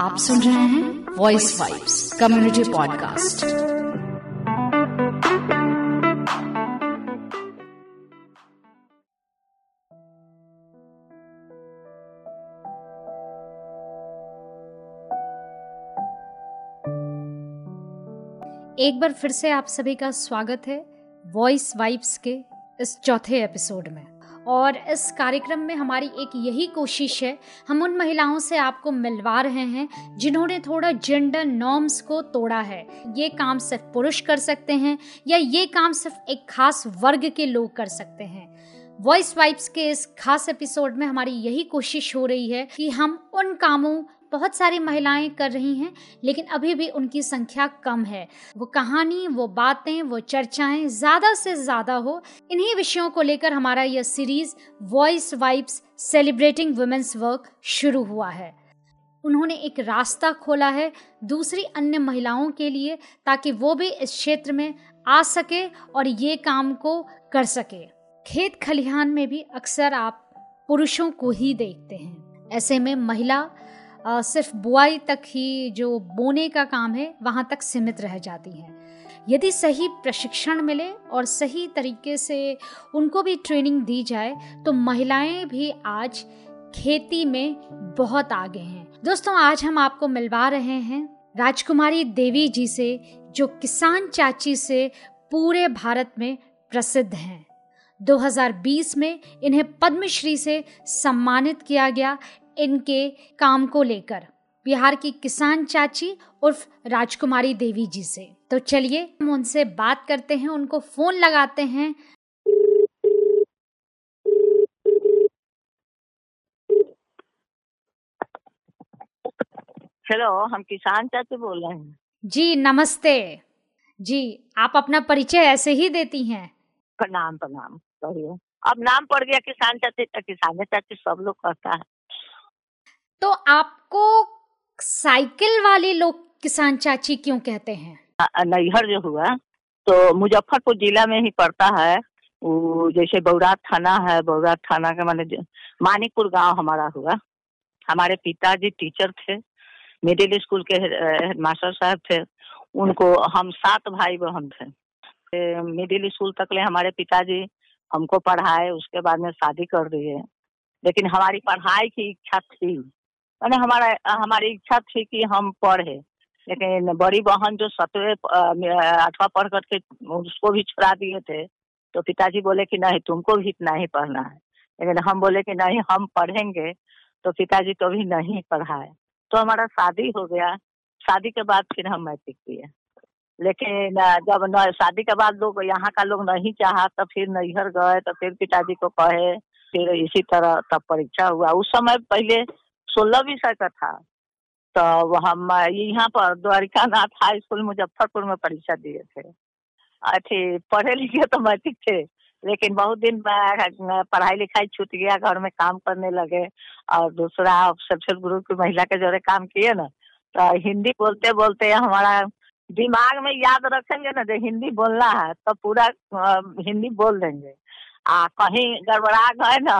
आप सुन रहे हैं वॉइस वाइब्स कम्युनिटी पॉडकास्ट एक बार फिर से आप सभी का स्वागत है वॉइस वाइब्स के इस चौथे एपिसोड में। और इस कार्यक्रम में हमारी एक यही कोशिश है, हम उन महिलाओं से आपको मिलवा रहे हैं जिन्होंने थोड़ा जेंडर नॉर्म्स को तोड़ा है। ये काम सिर्फ़ पुरुष कर सकते हैं या ये काम सिर्फ़ एक खास वर्ग के लोग कर सकते हैं। वॉइस वाइप्स के इस खास एपिसोड में हमारी यही कोशिश हो रही है कि हम उन कामों बहुत सारी महिलाएँ कर रही हैं, लेकिन अभी भी उनकी संख्या कम है। वो कहानी, वो बातें, वो चर्चाएँ ज़्यादा से ज़्यादा हो, इन्हीं विषयों को लेकर हमारा यह series voice vibes celebrating women's work शुरू हुआ है। उन्होंने एक रास्ता खोला है दूसरी अन्य महिलाओं के लिए, ताकि वो भी इस क्षेत्र में आ सके और ये काम को कर सके। खेत खलिहान में भी अक्सर आप पुरुषों को ही देखते हैं। ऐसे में महिला सिर्फ़ बुआई तक ही जो बोने का काम है, वहाँ तक सीमित रह जाती हैं। यदि सही प्रशिक्षण मिले और सही तरीके से उनको भी ट्रेनिंग दी जाए तो महिलाएँ भी आज खेती में बहुत आगे हैं। दोस्तों, आज हम आपको मिलवा रहे हैं राजकुमारी देवी जी से, जो किसान चाची से पूरे भारत में प्रसिद्ध हैं। 2020 में इन्हें पद्मश्री से सम्मानित किया गया। इनके काम को लेकर बिहार की किसान चाची उर्फ़ राजकुमारी देवी जी से। तो चलिए हम उनसे बात करते हैं उनको फ़ोन लगाते हैं। हेलो हम किसान चाची बोल रहे हैं। जी नमस्ते। जी आप अपना परिचय ऐसे ही देती हैं? प्रणाम प्रणाम कहिए। अब नाम पड़ गया किसान चाची तो किसान चाची सब लोग कहता है। तो आपको साइकिल वाले लोग किसान चाची क्यों कहते हैं? नैहर जो हुआ तो मुजफ्फरपुर जिला में ही पड़ता है। वो जैसे बौरात थाना है बौरात थाना का माने मानिकपुर गाँव हमारा हुआ। हमारे पिताजी टीचर थे, मिडिल स्कूल के हेडमास्टर साहब थे। उनको हम सात भाई बहन थे। मिडिल स्कूल तक ले हमारे पिताजी हमको पढ़ाए, उसके बाद में शादी कर दिए। लेकिन हमारी पढ़ाई की इच्छा थी। मैंने हमारा, हमारी इच्छा थी कि हम पढ़े। लेकिन बड़ी बहन जो सतवे आठवा पढ़ करके उसको भी छुड़ा दिए थे तो पिताजी बोले कि नहीं, तुमको भी इतना ही पढ़ना है। लेकिन हम बोले कि नहीं, हम पढ़ेंगे तो पिताजी तो भी नहीं पढ़ाए। तो हमारा शादी हो गया। शादी के बाद फिर हम मैट्रिक किए। लेकिन जब शादी के बाद लोग, यहाँ का लोग नहीं चाहा तो फिर नैहर गए तो फिर पिताजी को कहे। फिर इसी तरह तब परीक्षा हुआ। उस समय पहले सोलह विषय का था तो हम, यहाँ पर द्वारिका नाथ हाई स्कूल मुजफ्फरपुर में परीक्षा दिए थे। अथी, पढ़े लिखे तो मैट्रिक थे, लेकिन बहुत दिन पढ़ाई लिखाई छूट गया, घर में काम करने लगे, और दूसरा हेल्प ग्रुप की महिला के जोड़े काम किए ना। तो हिंदी बोलते बोलते हमारा दिमाग में याद रखेंगे ना जो हिंदी बोलना है तो पूरा हिंदी बोल देंगे। आ, कहीं गड़बड़ा गए ना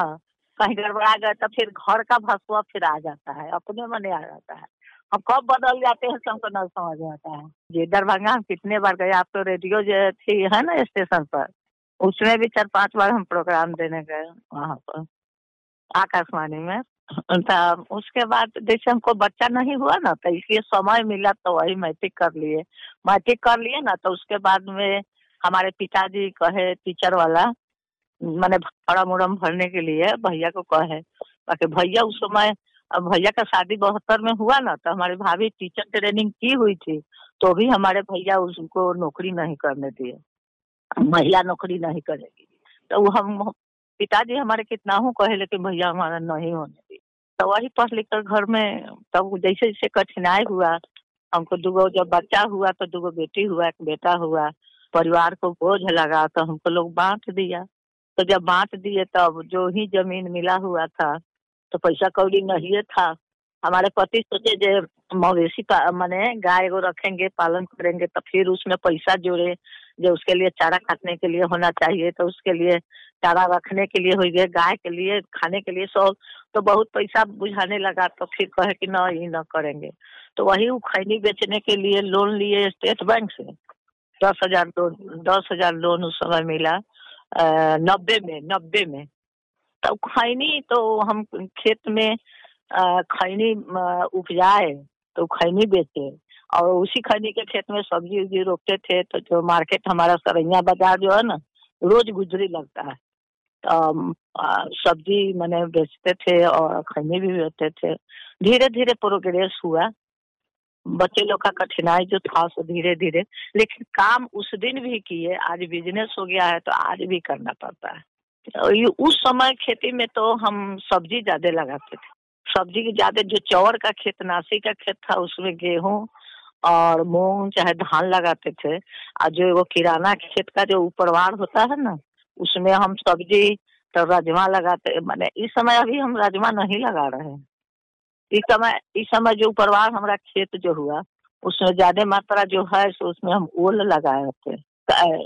कहीं गड़बड़ा गए तो फिर घर का भसुआ फिर आ जाता है, अपने मन आ जाता है। हम कब बदल जाते हैं हमको न समझ आता है। जी दरभंगा हम कितने बार गए, आप तो रेडियो जो थी, है ना, स्टेशन पर। उसमें भी चार पाँच बार हम प्रोग्राम देने गए वहाँ पर, आकाशवाणी में। तो उसके बाद जैसे हमको बच्चा नहीं हुआ ना तो इसलिए समय मिला तो वही मैट्रिक कर लिए। मैट्रिक कर लिए ना तो उसके बाद में हमारे पिताजी कहे, टीचर वाला मैंने भाड़ा मुड़म भरने के लिए, भैया को कहे ताकि भैया उस समय भैया का शादी बहत्तर में हुआ ना तो हमारे भाभी टीचर ट्रेनिंग की हुई थी तो भी हमारे भैया उसको नौकरी नहीं करने दिए। महिला नौकरी नहीं करेगी। तो वो हम, पिताजी हमारे कितना हूँ कहे, लेकिन भैया हमारा नहीं होने दिए। तो वही पढ़ लिख कर घर में, तब जैसे जैसे कठिनाई हुआ, हमको दुगो जब बच्चा हुआ तो दुगो बेटी हुआ, एक बेटा हुआ, परिवार को बोझ लगा तो हमको लोग बांट दिया। तो जब बांट दिए तब जो ही ज़मीन मिला हुआ था तो पैसा कौड़ी नहीं था। हमारे पति सोचे जे मवेशी माने गाय को रखेंगे, पालन करेंगे तो फिर उसमें पैसा जोड़े, जो उसके लिए चारा काटने के लिए होना चाहिए तो उसके लिए चारा रखने के लिए हो गए गाय के लिए, खाने के लिए सब। तो बहुत पैसा बुझाने लगा तो फिर कहे कि न ये न करेंगे। तो वही खैनी बेचने के लिए लोन लिए स्टेट बैंक से। दस हज़ार लोन, दस हज़ार लोन उस समय मिला। नब्बे में नब्बे में। तो खैनी तो हम खेत में खैनी उपजाए तो खैनी बेचे। और उसी खैनी के खेत में सब्ज़ी उब्जी रोकते थे तो जो मार्केट हमारा सरैया बाज़ार जो है ना, रोज गुजरी लगता है। तो सब्ज़ी मैंने बेचते थे और खैनी भी बेचते थे। धीरे धीरे प्रोग्रेस हुआ। बच्चे लोग का कठिनाई जो था सो धीरे धीरे, लेकिन काम उस दिन भी किए, आज बिज़नेस हो गया है तो आज भी करना पड़ता है। उस समय खेती में तो हम सब्ज़ी ज़्यादा लगाते थे। सब्ज़ी की ज़्यादा जो चौर का खेत, नासी का खेत था, उसमें गेहूँ और मूंग चाहे धान लगाते थे। और जो वो किराना खेत का जो उपरवार होता है ना, उसमें हम सब्ज़ी तो राजमा लगाते, माने इस समय अभी हम राजमा नहीं लगा रहे हैं। इस समय इस समय जो उपरवार हमारा खेत जो हुआ, उसमें ज़्यादा मात्रा जो है, सो उसमें हम ओल लगाए थे।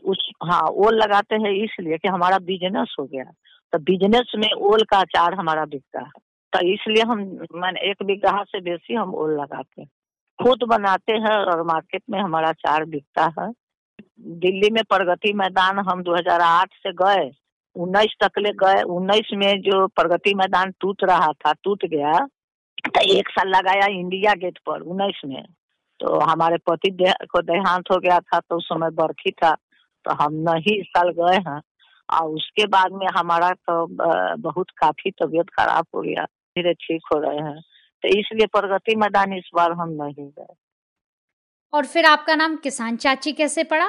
उस हाँ ओल लगाते हैं इसलिए कि हमारा बिज़नेस हो गया। तो बिज़नेस में ओल का अचार हमारा बिकता है। तो इसलिए हम, मैंने एक बीघा से बेसी हम ओल लगाते हैं। खुद बनाते हैं और मार्केट में हमारा चार बिकता है। दिल्ली में प्रगति मैदान हम 2008 से गए, उन्नीस तक ले गए। उन्नीस में जो प्रगति मैदान टूट रहा था, टूट गया। तो एक साल लगाया इंडिया गेट पर उन्नीस में। तो हमारे पति दे, को देहांत हो गया था तो उस समय बरखी था तो हम नहीं साल गए हैं। और उसके बाद में हमारा तो बहुत काफ़ी तबीयत खराब हो गया धीरे ठीक हो रहे हैं। तो इसलिए प्रगति मैदान इस बार हम नहीं गए। और फिर आपका नाम किसान चाची कैसे पड़ा?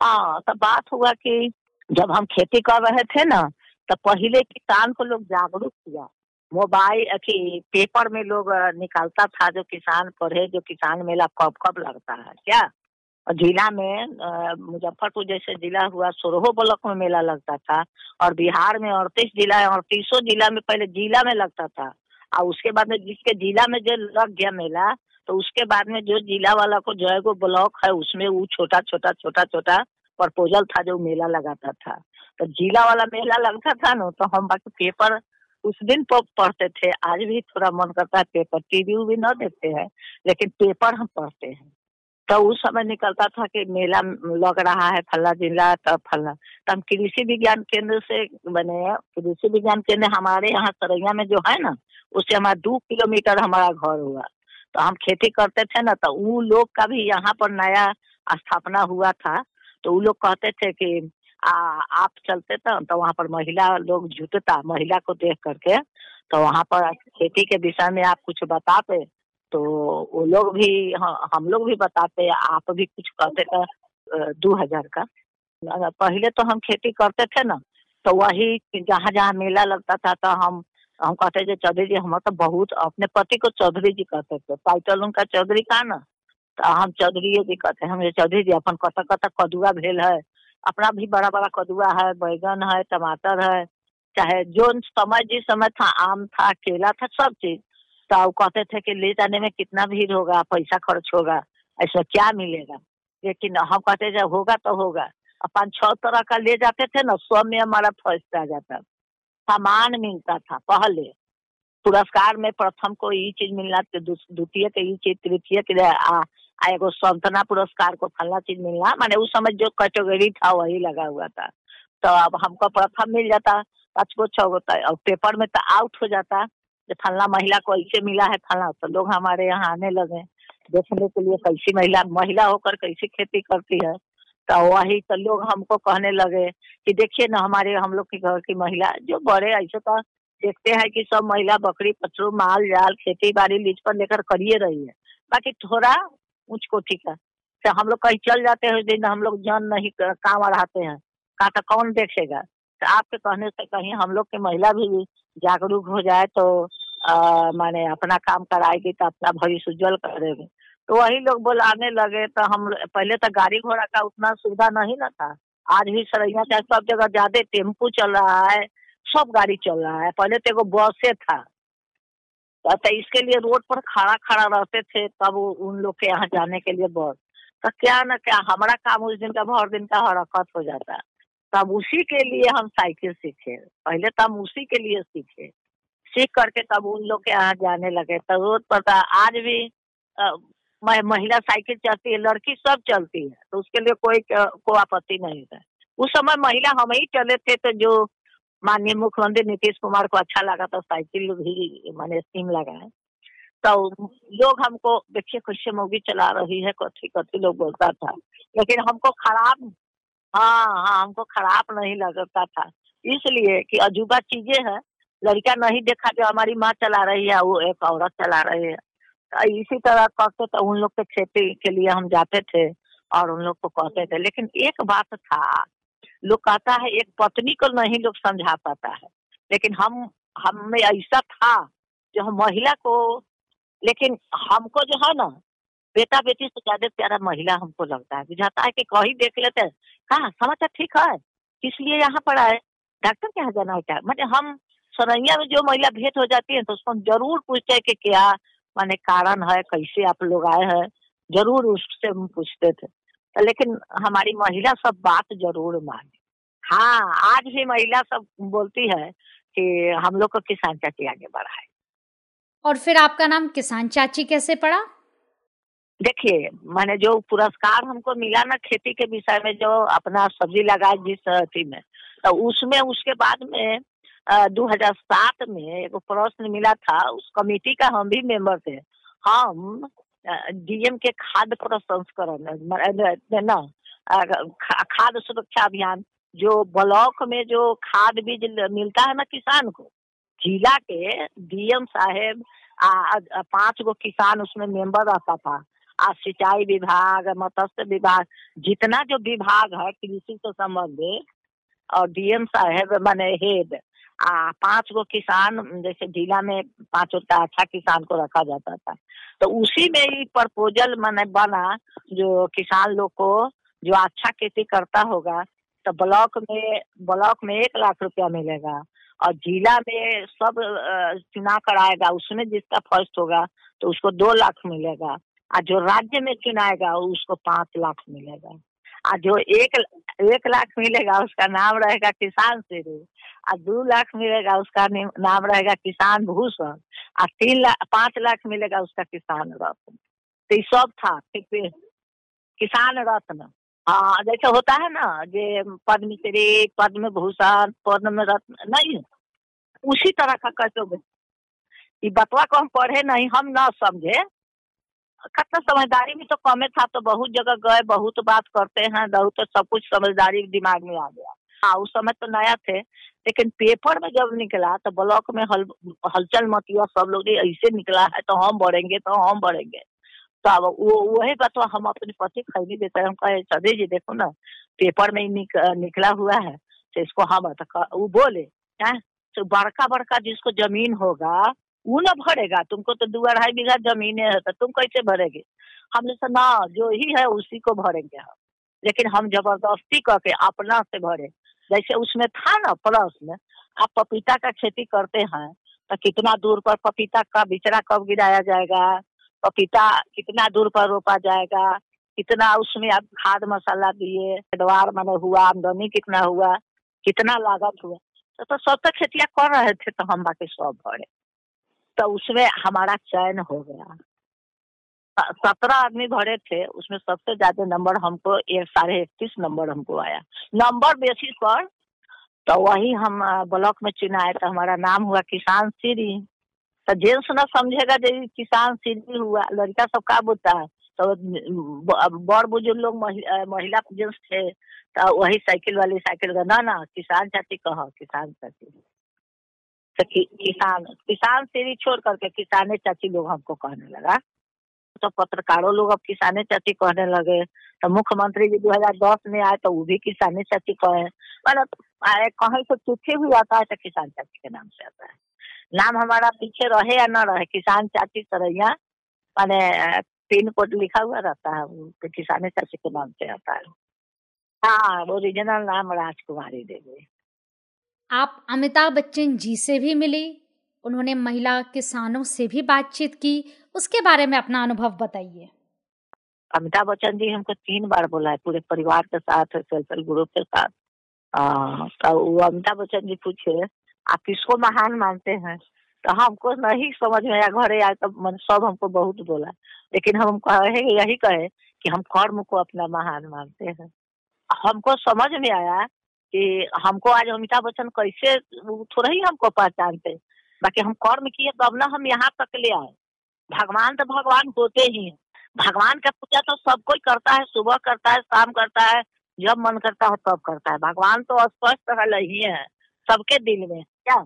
हाँ तो बात हुआ कि जब हम खेती कर रहे थे ना तो पहले किसान को लोग जागरूक किया। मोबाइल की पेपर में लोग निकालता था जो किसान पढ़े, जो किसान मेला कब कब लगता है, क्या? और जिला में मुजफ्फरपुर जैसे जिला हुआ, सोरहो ब्लॉक में मेला लगता था और बिहार में अड़तीस जिला है अड़तीसों जिला में पहले जिला में लगता था। और उसके बाद में जिसके जिला में जो लग गया मेला तो उसके बाद में जो जिला वाला को जो है वो ब्लॉक है, उसमें वो छोटा छोटा छोटा छोटा प्रपोजल था जो मेला लगाता था। तो जिला वाला मेला लगता था ना तो हम बाकी पेपर उस दिन पढ़ते थे। आज भी थोड़ा मन करता है पेपर टीवी भी न देखते हैं, लेकिन पेपर हम पढ़ते हैं। तो उस समय निकलता था कि मेला लग रहा है फला जिला तो फला तो हम कृषि विज्ञान केंद्र से बने कृषि विज्ञान केंद्र हमारे यहाँ सरैया में जो है ना, उससे हमारा दो किलोमीटर हमारा घर हुआ। तो हम खेती करते थे ना तो वो लोग का भी यहाँ पर नया स्थापना हुआ था। तो वो लोग कहते थे कि आ, आप चलते थे तो वहाँ पर महिला लोग जुटता महिला को देख करके। तो वहाँ पर खेती के विषय में आप कुछ बताते तो वो लोग भी हम लोग भी बताते आप भी कुछ कहते थे दो हज़ार का। पहले तो हम खेती करते थे ना तो वही जहाँ जहाँ मेला लगता था तो हम हम कहते थे चौधरी जी हम तो बहुत अपने पति को चौधरी जी कहते थे टाइटल उनका चौधरी का ना? तो हम चौधरी जी कहते हैं हम चौधरी जी अपन कत कत कदुआ भेल है अपना भी बड़ा बड़ा कदुआ है, बैगन है, टमाटर है, चाहे जो समय, जिस समय था, आम था, केला था, सब चीज़। तो कहते थे कि ले जाने में कितना भीड़ होगा, पैसा खर्च होगा ऐसा क्या मिलेगा? लेकिन हम कहते जब होगा तो होगा। अपन छह तरह का ले जाते थे ना, सब में हमारा फ़र्स्ट आ जाता। सामान मिलता था, पहले। पुरस्कार में प्रथम को ये चीज़ मिलना द्वितीय के ये चीज़, तृतीय एगो संतना पुरस्कार को फलना चीज़ मिलना। माने उस समय जो कैटेगरी था, वही लगा हुआ था। तो अब हमको प्रथम मिल जाता पाँच गो छह गो और पेपर में तो आउट हो जाता जो फलना महिला को ऐसे मिला है फलना। तो लोग हमारे यहाँ आने लगे। देखने के लिए कैसी महिला महिला होकर कैसी खेती करती है। तो वही तो लोग हमको कहने लगे कि देखिए ना, हमारे हम लोग के घर की महिला जो बड़े, ऐसे तो देखते हैं कि सब महिला बकरी पचरू माल, जाल, खेती बाड़ी, लीज पर लेकर करिए रही है। बाकी थोड़ा ऊंच कोठी का तो हम लोग कहीं चल जाते हैं उस दिन, हम लोग जन नहीं, काम अड़ाते हैं। कहा तो कौन देखेगा? तो आपके कहने से कहीं हम लोग की महिला भी जागरूक हो जाए तो माने अपना काम कराएगी तो अपना भविष्य उज्जवल करेगी तो वही लोग बुलाने लगे तो हम पहले तो गाड़ी घोड़ा का उतना सुविधा नहीं ना था। आज भी सरैया चाहे सब जगह ज़्यादा टेंपू चल रहा है, सब गाड़ी चल रहा है। पहले तो एगो बसे था। तो इसके लिए रोड पर खड़ा खड़ा रहते थे तब उन लोग के यहाँ जाने के लिए बस। तो क्या न क्या हमारा काम उस दिन का भर दिन का हरकत हो जाता। तब उसी के लिए हम साइकिल सीखे। पहले तो हम उसी के लिए सीखे। सीख करके तब उन लोग के यहाँ जाने लगे। तो रोड पर पड़ता आज भी आ, महिला साइकिल चलती है लड़की सब चलती है। तो उसके लिए कोई को आपत्ति नहीं है। उस समय महिला हम ही चले थे तो जो माननीय मुख्यमंत्री नीतीश कुमार को अच्छा लगा तो साइकिल भी, मैंने स्कीम लगाए तो लोग हमको देखिए कैसे मूवी चला रही है कथी कथी लोग बोलता था। लेकिन हमको खराब हाँ हाँ हमको खराब नहीं लगता था। इसलिए कि अजूबा चीज़ें है, लड़का नहीं देखा जो हमारी माँ चला रही है, वो एक औरत चला रही है। तो इसी तरह करते तो उन लोग के खेती के लिए हम जाते थे और उन लोग को कहते थे। लेकिन एक बात था लोग कहता है, एक पत्नी को नहीं लोग समझा पाता है। लेकिन हम हम में ऐसा था जो हम महिला को, लेकिन हमको जो है ना बेटा बेटी से ज़्यादा प्यारा महिला हमको लगता है। बुझाता है कि कहीं देख लेते हैं, कहा समाचार ठीक है इसलिए यहाँ पर आए डॉक्टर के यहाँ जाना होता है मतलब हम सरैया में जो महिला भेंट हो जाती है तो उसको हम ज़रूर पूछते हैं कि क्या, माने कारण है, कैसे आप लोग आए हैं? ज़रूर उससे हम पूछते थे। तो लेकिन हमारी महिला सब बात ज़रूर माने। हाँ आज भी महिला सब बोलती है कि हम लोग को किसान चाची आगे बढ़ाए। और फिर आपका नाम किसान चाची कैसे पड़ा? देखिए मैंने जो पुरस्कार हमको मिला ना खेती के विषय में जो अपना सब्ज़ी लगाए जिस अथी में तो उसमें उसके बाद में दो हज़ार सात में एक प्रश्न मिला था उस कमेटी का हम भी मेंबर थे। हम डीएम के खाद्य प्रसंस्करण ना खाद्य सुरक्षा अभियान, जो ब्लॉक में जो खाद बीज मिलता है ना किसान को, जिला के डीएम साहेब पाँच गो किसान उसमें मेंबर रहता था। आज सिंचाई विभाग, मत्स्य विभाग, जितना जो विभाग है, कृषि से संबंधित, और डीएम साहेब, मैंने हेड आ पाँच गो किसान, जैसे जिला में पाँच होता अच्छा किसान को रखा जाता था। तो उसी में ही प्रपोजल मैंने बना, जो किसान लोग को, जो अच्छा खेती करता होगा तो ब्लॉक में ब्लॉक में एक लाख रुपया मिलेगा। और जिला में सब चुनाव कराएगा उसमें जिसका फ़र्स्ट होगा तो उसको दो लाख मिलेगा। और जो राज्य में चुनाएगा, उसको पाँच लाख मिलेगा। और जो एक एक लाख मिलेगा उसका नाम रहेगा किसान सिरू और दो लाख मिलेगा उसका नाम रहेगा किसान भूषण। और तीन लाख पाँच लाख मिलेगा उसका किसान रत्न। तो ये सब था किसान रत्न। हाँ जैसे होता है ना, जे पद्म श्री, पद्म भूषण, पद्म रत्न, नहीं। उसी तरह का कैसे बतवा को हम पढ़े नहीं, हम ना समझे। कितना समझदारी भी तो कमे था तो बहुत जगह गए बहुत बात करते हैं बहुत तो सब कुछ समझदारी दिमाग में आ गया। हाँ उस समय तो नया थे लेकिन पेपर में जब निकला तो ब्लॉक में हल हलचल मतिया सब लोग ऐसे निकला है तो हम बढ़ेंगे तो हम बढ़ेंगे। तो अब वो वही बात हम अपने पति खरीदी देते हैं हम कहे सदी जी देखो ना पेपर में निक, निकला हुआ है तो इसको हम वो बोले है तो बड़का बड़का जिसको ज़मीन होगा वो ना भरेगा। तुमको तो दो अढ़ाई बीघा ज़मीन है तो तुम कैसे भरेगे? हमने से ना जो ही है उसी को भरेंगे हम। लेकिन हम ज़बरदस्ती करके अपना से भरे। जैसे उसमें था ना प्लस में आप पपीता का खेती करते हैं तो कितना दूर पर पपीता का बिचड़ा कब गिराया जाएगा? पपीता कितना दूर पर रोपा जाएगा? कितना उसमें आप खाद मसाला दिए पैदावार मैंने हुआ आमदनी कितना हुआ कितना लागत हुआ? तो, तो सब तक खेतिया कर रहे थे तो हम बाकी सब भरे। तो उसमें हमारा चयन हो गया। सत्रह आदमी भरे थे, उसमें सबसे ज़्यादा नंबर हमको एक साढ़े इकतीस नंबर हमको आया। नंबर बेसिस पर तो वही हम ब्लॉक में चुनाए तो हमारा नाम हुआ किसान श्री तो जेंट्स ना समझेगा जो किसान श्री हुआ, लड़का सब का बोलता है तो बड़ बुज़ुर्ग लोग महिला जेंट्स थे तो वही साइकिल वाली साइकिल का, ना ना, किसान चाची कह, किसान चाची। तो कि, किसान किसान श्री छोड़ करके किसाने चाची लोग हमको कहने लगा। तो पत्रकारों लोग अब किसाने चाची कहने लगे। तो मुख्यमंत्री जी 2010 में आए तो वो भी किसाने चाची कहे। मतलब कहीं तो चिट्ठी भी आता है तो किसान चाची के नाम से आता है। नाम हमारा पीछे रहे या न रहे किसान चाची सरैया मैंने पिन कोड लिखा हुआ रहता है तो किसाने चाची के नाम से आता है। हाँ ओरिजिनल नाम राजकुमारी देवी। आप अमिताभ बच्चन जी से भी मिली, उन्होंने महिला किसानों से भी बातचीत की, उसके बारे में अपना अनुभव बताइए। अमिताभ बच्चन जी, हमको तीन बार बोला है, पूरे परिवार के साथ ग्रुप के साथ। तो अमिताभ बच्चन जी पूछे, आप किसको महान मानते हैं? तो हमको नहीं समझ में आया, घरे आए तो मन, सब हमको बहुत बोला। लेकिन हम कहे, यही कहे कि हम कर्म को अपना महान मानते हैं। हमको समझ में आया कि हमको आज अमिताभ बच्चन कैसे थोड़ा ही हमको पहचानते बाकी हम कर्म किए तब ना हम यहाँ तक ले आए। भगवान तो भगवान होते ही हैं। भगवान का पूजा तो सब कोई करता है, सुबह करता है, शाम करता है, जब मन करता है तब करता है। भगवान तो स्पष्ट है ही है, सबके दिल में। क्या?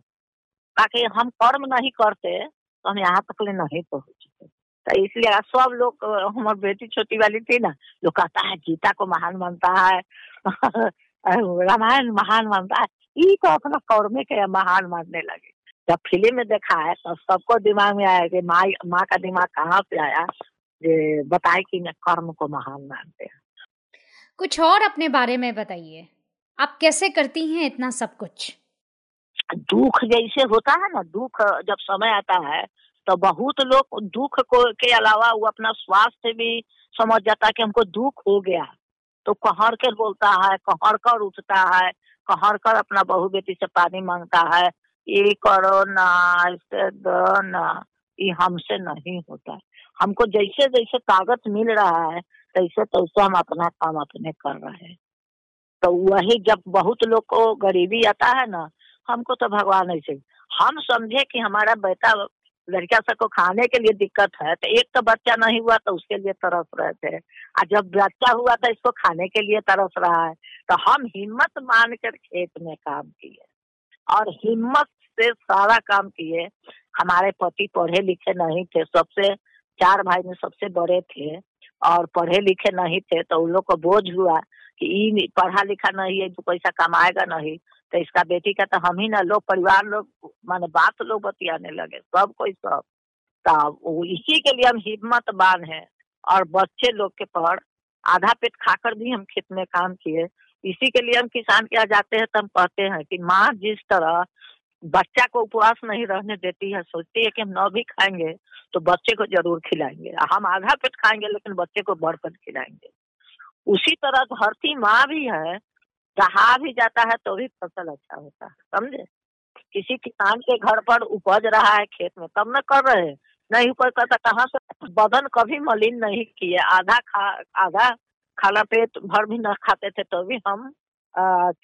बाकी हम कर्म नहीं करते तो हम यहाँ तक ले नहीं पहुँचते। तो इसलिए सब लोग हमारी बेटी छोटी वाली थी ना जो कहता है, गीता को महान मानता है। रामायण महान मानता है। ये तो अपना कर्म के महान मानने लगे। जब फ़िल्म में देखा है तो सबको दिमाग में आया कि माँ माँ का दिमाग कहाँ पे आया ये बताए कि मैं कर्म को महान मानते हैं। कुछ और अपने बारे में बताइए। आप कैसे करती हैं इतना सब कुछ? दुख जैसे होता है ना दुख जब समय आता है तो बहुत लोग दुख को के अलावा वो अपना स्वास्थ्य भी समझ जाता है कि हमको दुख हो गया। तो कहर कर बोलता है, कहर कर उठता है, कहर कर अपना बहू बेटी से पानी माँगता है ये करो ना दो ना ये हमसे नहीं होता है। हमको जैसे जैसे ताकत मिल रहा है, तैसे तैसे हम अपना काम अपने कर रहे हैं। तो वही जब बहुत लोग को गरीबी आता है ना, हमको तो भगवान ऐसे, हम समझे कि हमारा बेटा लड़का सबको खाने के लिए दिक्कत है तो एक तो बच्चा नहीं हुआ तो उसके लिए तरस रहे थे और जब बच्चा हुआ तो इसको खाने के लिए तरस रहा है। तो हम हिम्मत मान कर खेत में काम किए और हिम्मत से सारा काम किए। हमारे पति पढ़े लिखे नहीं थे, सबसे चार भाई में सबसे बड़े थे और पढ़े लिखे नहीं थे तो उन लोग को बोझ हुआ कि पढ़ा लिखा नहीं है तो पैसा कमाएगा नहीं। तो इसका बेटी का तो हम ही ना लोग परिवार लोग माने बात लोग बतियाने लगे, सब कोई सब। तो इसी के लिए हम हिम्मत बान है और बच्चे लोग के पढ़, आधा पेट खाकर भी हम खेत में काम किए। इसी के लिए हम किसान के यहाँ जाते हैं तो हम कहते हैं कि माँ, जिस तरह बच्चा को उपवास नहीं रहने देती है, सोचती है कि हम न भी खाएँगे तो बच्चे को ज़रूर खिलाएँगे। हम आधा पेट खाएँगे, लेकिन बच्चे को बढ़ खिलाएँगे। उसी तरह धरती माँ भी है रहा भी जाता है तो भी फ़सल अच्छा होता है, समझे? किसी किसान के घर पर उपज रहा है खेत में, तब न कर रहे नहीं उपज करता, कहाँ से? बदन कभी मलिन नहीं किए, आधा खा, आधा खाना पेट भर भी न खाते थे तो भी हम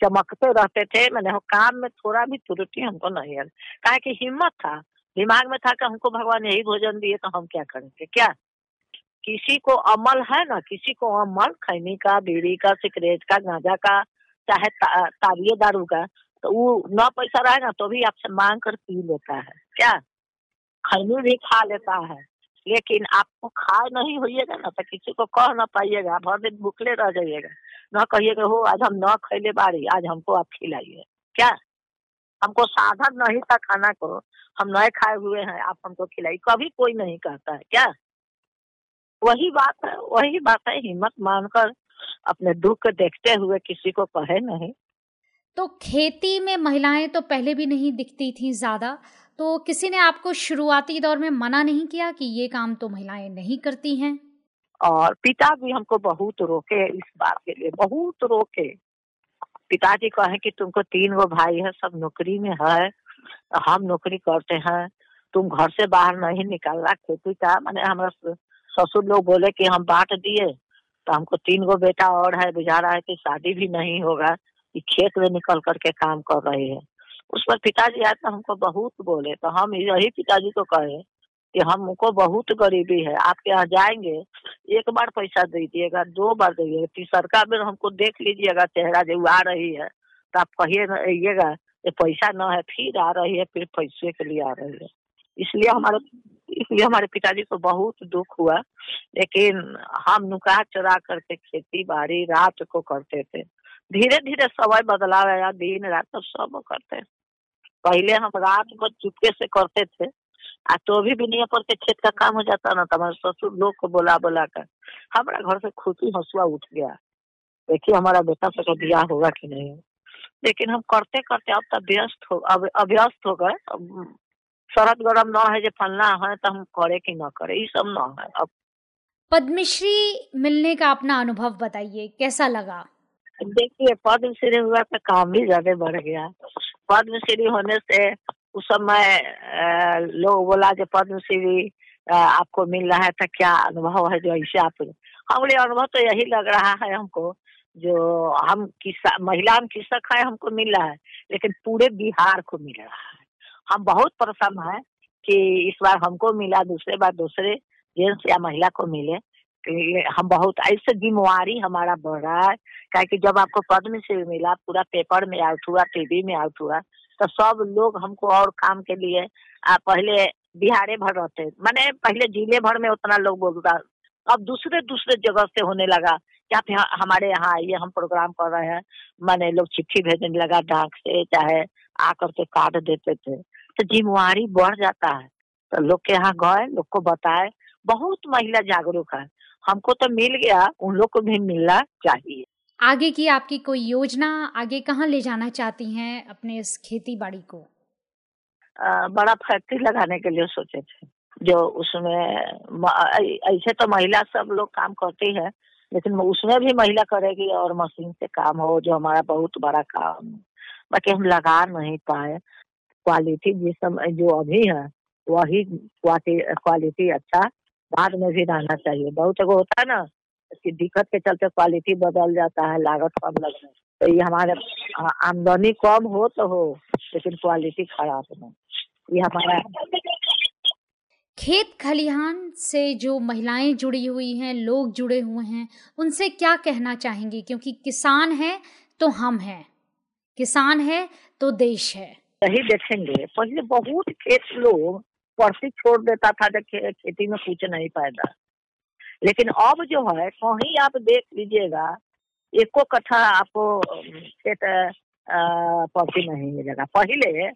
चमकते रहते थे। मैंने काम में थोड़ा भी त्रुटि हमको नहीं है। कहा कि हिम्मत था, दिमाग में था कि हमको भगवान यही भोजन दिए तो हम क्या करेंगे? क्या? किसी को अमल है ना? किसी को अमल, खैनी का, बीड़ी का सिगरेट का, गांजा का चाहे ता, ताबिए दारू का तो वो न पैसा रहेगा तो भी आपसे मांग कर पी लेता है। क्या? खैनी भी खा लेता है। लेकिन आपको खाए नहीं होइएगा ना तो किसी को कह ना पाइएगा। भर दिन भूखले रह जाइएगा। न कहिएगा हो आज हम न खैले बारी आज हमको आप खिलाइए। क्या? हमको साधन नहीं था खाना को। हम नए खाए हुए हैं आप हमको खिलाई कभी कोई नहीं कहता है। क्या? वही बात है वही बात है हिम्मत मानकर अपने दुख को देखते हुए किसी को कहे नहीं। तो खेती में महिलाएँ तो पहले भी नहीं दिखती थी ज़्यादा। तो किसी ने आपको शुरुआती दौर में मना नहीं किया कि ये काम तो महिलाएँ नहीं करती हैं? और पिता भी हमको बहुत रोके इस बात के लिए बहुत रोके। पिताजी कहे कि तुमको तीन गो भाई है सब नौकरी में है हम नौकरी करते हैं तुम घर से बाहर नहीं निकलना खेती का। मैंने हमारा ससुर लोग बोले कि हम बांट दिए। तो हमको तीन गो बेटा और है, बुझा रहा है कि शादी भी नहीं होगा, कि खेत में निकल करके काम कर रही है। उस पर पिताजी आए तो हमको बहुत बोले तो हम यही पिताजी को कहे कि हमको बहुत गरीबी है आपके यहाँ जाएँगे, एक बार पैसा दे दिएगा दो बार दीजिएगा तीसरका बेर हमको देख लीजिएगा, चेहरा जो आ रही है तो आप कहिए कहिएगा ये पैसा न है, फिर आ रही है, फिर पैसे के लिए आ रही है। इसलिए हमारे इसलिए हमारे पिताजी को बहुत दुख हुआ, लेकिन हम नुका चुरा करके खेती बाड़ी रात को करते थे। धीरे धीरे समय बदलाव आया दिन रात तो सब करते। पहले हम रात को चुपके से करते थे, आ तो भी बिनिया पर के खेत का काम हो जाता ना तो हमारे ससुर लोग को बोला बोला कर। हमारा घर से खुशी हंसुआ उठ गया। देखिए हमारा बेटा से ब्याह होगा कि नहीं। लेकिन हम करते करते अब तक व्यस्त हो, अब अभ्यस्त हो गए शरद गरम न है जो फलना है तो हम करे कि न करे? ये सब न है। अब पद्मश्री मिलने का अपना अनुभव बताइए कैसा लगा? देखिए पद्मश्री हुआ तो काम भी ज़्यादा बढ़ गया। पद्मश्री होने से उस समय लोग बोला जो पद्मश्री आपको मिल रहा है तो क्या अनुभव है जो ऐसे आप हमारे अनुभव तो यही लग रहा है हमको जो हम किसा महिला हम कृषक है हमको मिल रहा है लेकिन पूरे बिहार को मिल रहा है। हम बहुत प्रसन्न है कि इस बार हमको मिला दूसरे बार दूसरे जेंट्स या महिला को मिले। हम बहुत ऐसे जिम्मेवारी हमारा बढ़ रहा है। क्या कि जब आपको पद्म से मिला पूरा पेपर में आउट हुआ टीवी में आउट हुआ तो सब लोग हमको और काम के लिए आ, पहले बिहारे भर रहते। मैंने पहले ज़िले भर में उतना लोग बोलता। अब दूसरे दूसरे जगह से होने लगा। क्या फिर हमारे यहाँ आइए हम प्रोग्राम कर रहे हैं। मैंने लोग चिट्ठी भेजने लगा डाक से चाहे आकर के कार्ड देते थे। तो जिम्मेवारी बढ़ जाता है। तो लोग के यहाँ गए लोग को बताए। बहुत महिला जागरूक है। हमको तो मिल गया उन लोग को भी मिलना चाहिए। आगे की आपकी कोई योजना आगे कहाँ ले जाना चाहती हैं अपने इस खेती बाड़ी को? आ, बड़ा फैक्ट्री लगाने के लिए सोचे थे। जो उसमें ऐसे तो महिला सब लोग काम करती है। लेकिन उसमें भी महिला करेगी और मशीन से काम हो, जो हमारा बहुत बड़ा काम है। बाकी हम लगा नहीं पाए। क्वालिटी जिस समय जो अभी है, वही क्वालिटी अच्छा बाद में भी रहना चाहिए। बहुत जगह होता है ना कि दिक्कत के चलते क्वालिटी बदल जाता है, लागत कम लगने। तो ये हमारे आमदनी कम हो तो हो, लेकिन क्वालिटी खराब हो। ये हमारा खेत खलिहान से जो महिलाएँ जुड़ी हुई हैं, लोग जुड़े हुए हैं, उनसे क्या कहना चाहेंगे? क्योंकि किसान है तो हम हैं। किसान है तो देश है। सही देखेंगे। पहले बहुत खेत लोग पर्ची छोड़ देता था, जब खेती में कुछ नहीं फ़ायदा। लेकिन अब जो है, कहीं आप देख लीजिएगा, एको कट्ठा आपको खेत पर्ची नहीं मिलेगा। पहले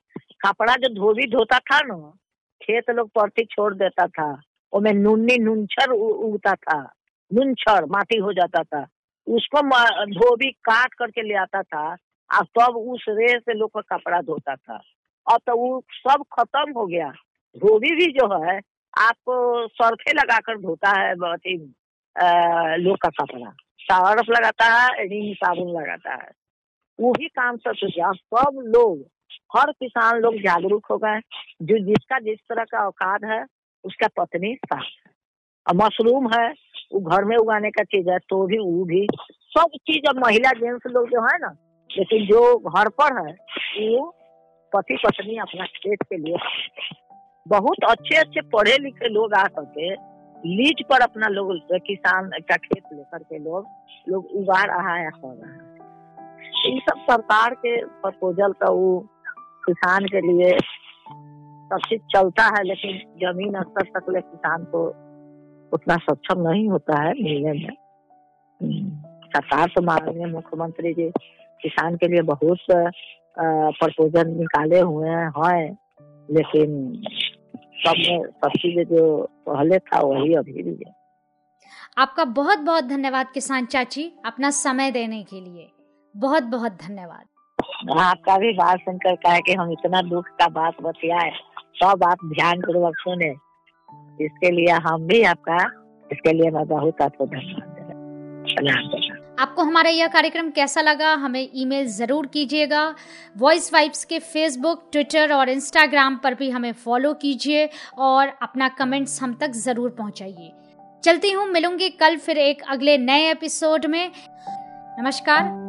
कपड़ा जो धोबी धोता था ना खेत लोग पर्ची छोड़ देता था उसमें नूनी नूनछर उगता था नूनछर माटी हो जाता था। उसको धोबी काट करके ले आता था, और तब उस रे से लोग का कपड़ा धोता था। अब तो वो सब खत्म हो गया। धोबी भी जो है, आपको सर्फे लगाकर धोता है, बहुत ही लोग का कपड़ा। सर्फ लगाता है, रिंग साबुन लगाता है। वो भी काम सब सब लोग हर किसान लोग जागरूक हो गए जो जिसका जिस तरह का औकात है, उसका पत्नी है। और मशरूम है, वो घर में उगाने का चीज़ है तो भी वो भी। सब चीज़ अब महिला जेंट्स लोग जो है ना, लेकिन जो घर पर है, वो पति पत्नी अपना खेत के लिए बहुत अच्छे अच्छे पढ़े लिखे लोग आ करके, लीज पर अपना लोग, किसान का खेत लेकर के लोग लोग उगा रहा है कर रहा है। इन सब सरकार के प्रपोजल का वो किसान के लिए सब चीज़ चलता है लेकिन ज़मीन स्तर तक ले किसान को उतना सक्षम नहीं होता है मिलने में। हम्म, सरकार तो माननीय मुख्यमंत्री जी किसान के लिए बहुत प्रपोजल निकाले हुए हैं लेकिन सब में सब चीज़ें जो पहले था वही अभी भी है। आपका बहुत बहुत धन्यवाद किसान चाची अपना समय देने के लिए। बहुत बहुत धन्यवाद। आपका भी बात सुनकर कहा कि हम इतना दुख का बात बतियाए। सब आप ध्यान पूर्वक सुने। इसके लिए हम भी आपका, इसके लिए मैं बहुत आपको धन्यवाद आपको हमारा यह कार्यक्रम कैसा लगा, हमें ईमेल ज़रूर कीजिएगा। वॉइस वाइब्स के फेसबुक ट्विटर और इंस्टाग्राम पर भी हमें फॉलो कीजिए और अपना कमेंट्स हम तक ज़रूर पहुंचाइए। चलती हूँ, मिलूँगी कल फिर एक अगले नए एपिसोड में। नमस्कार।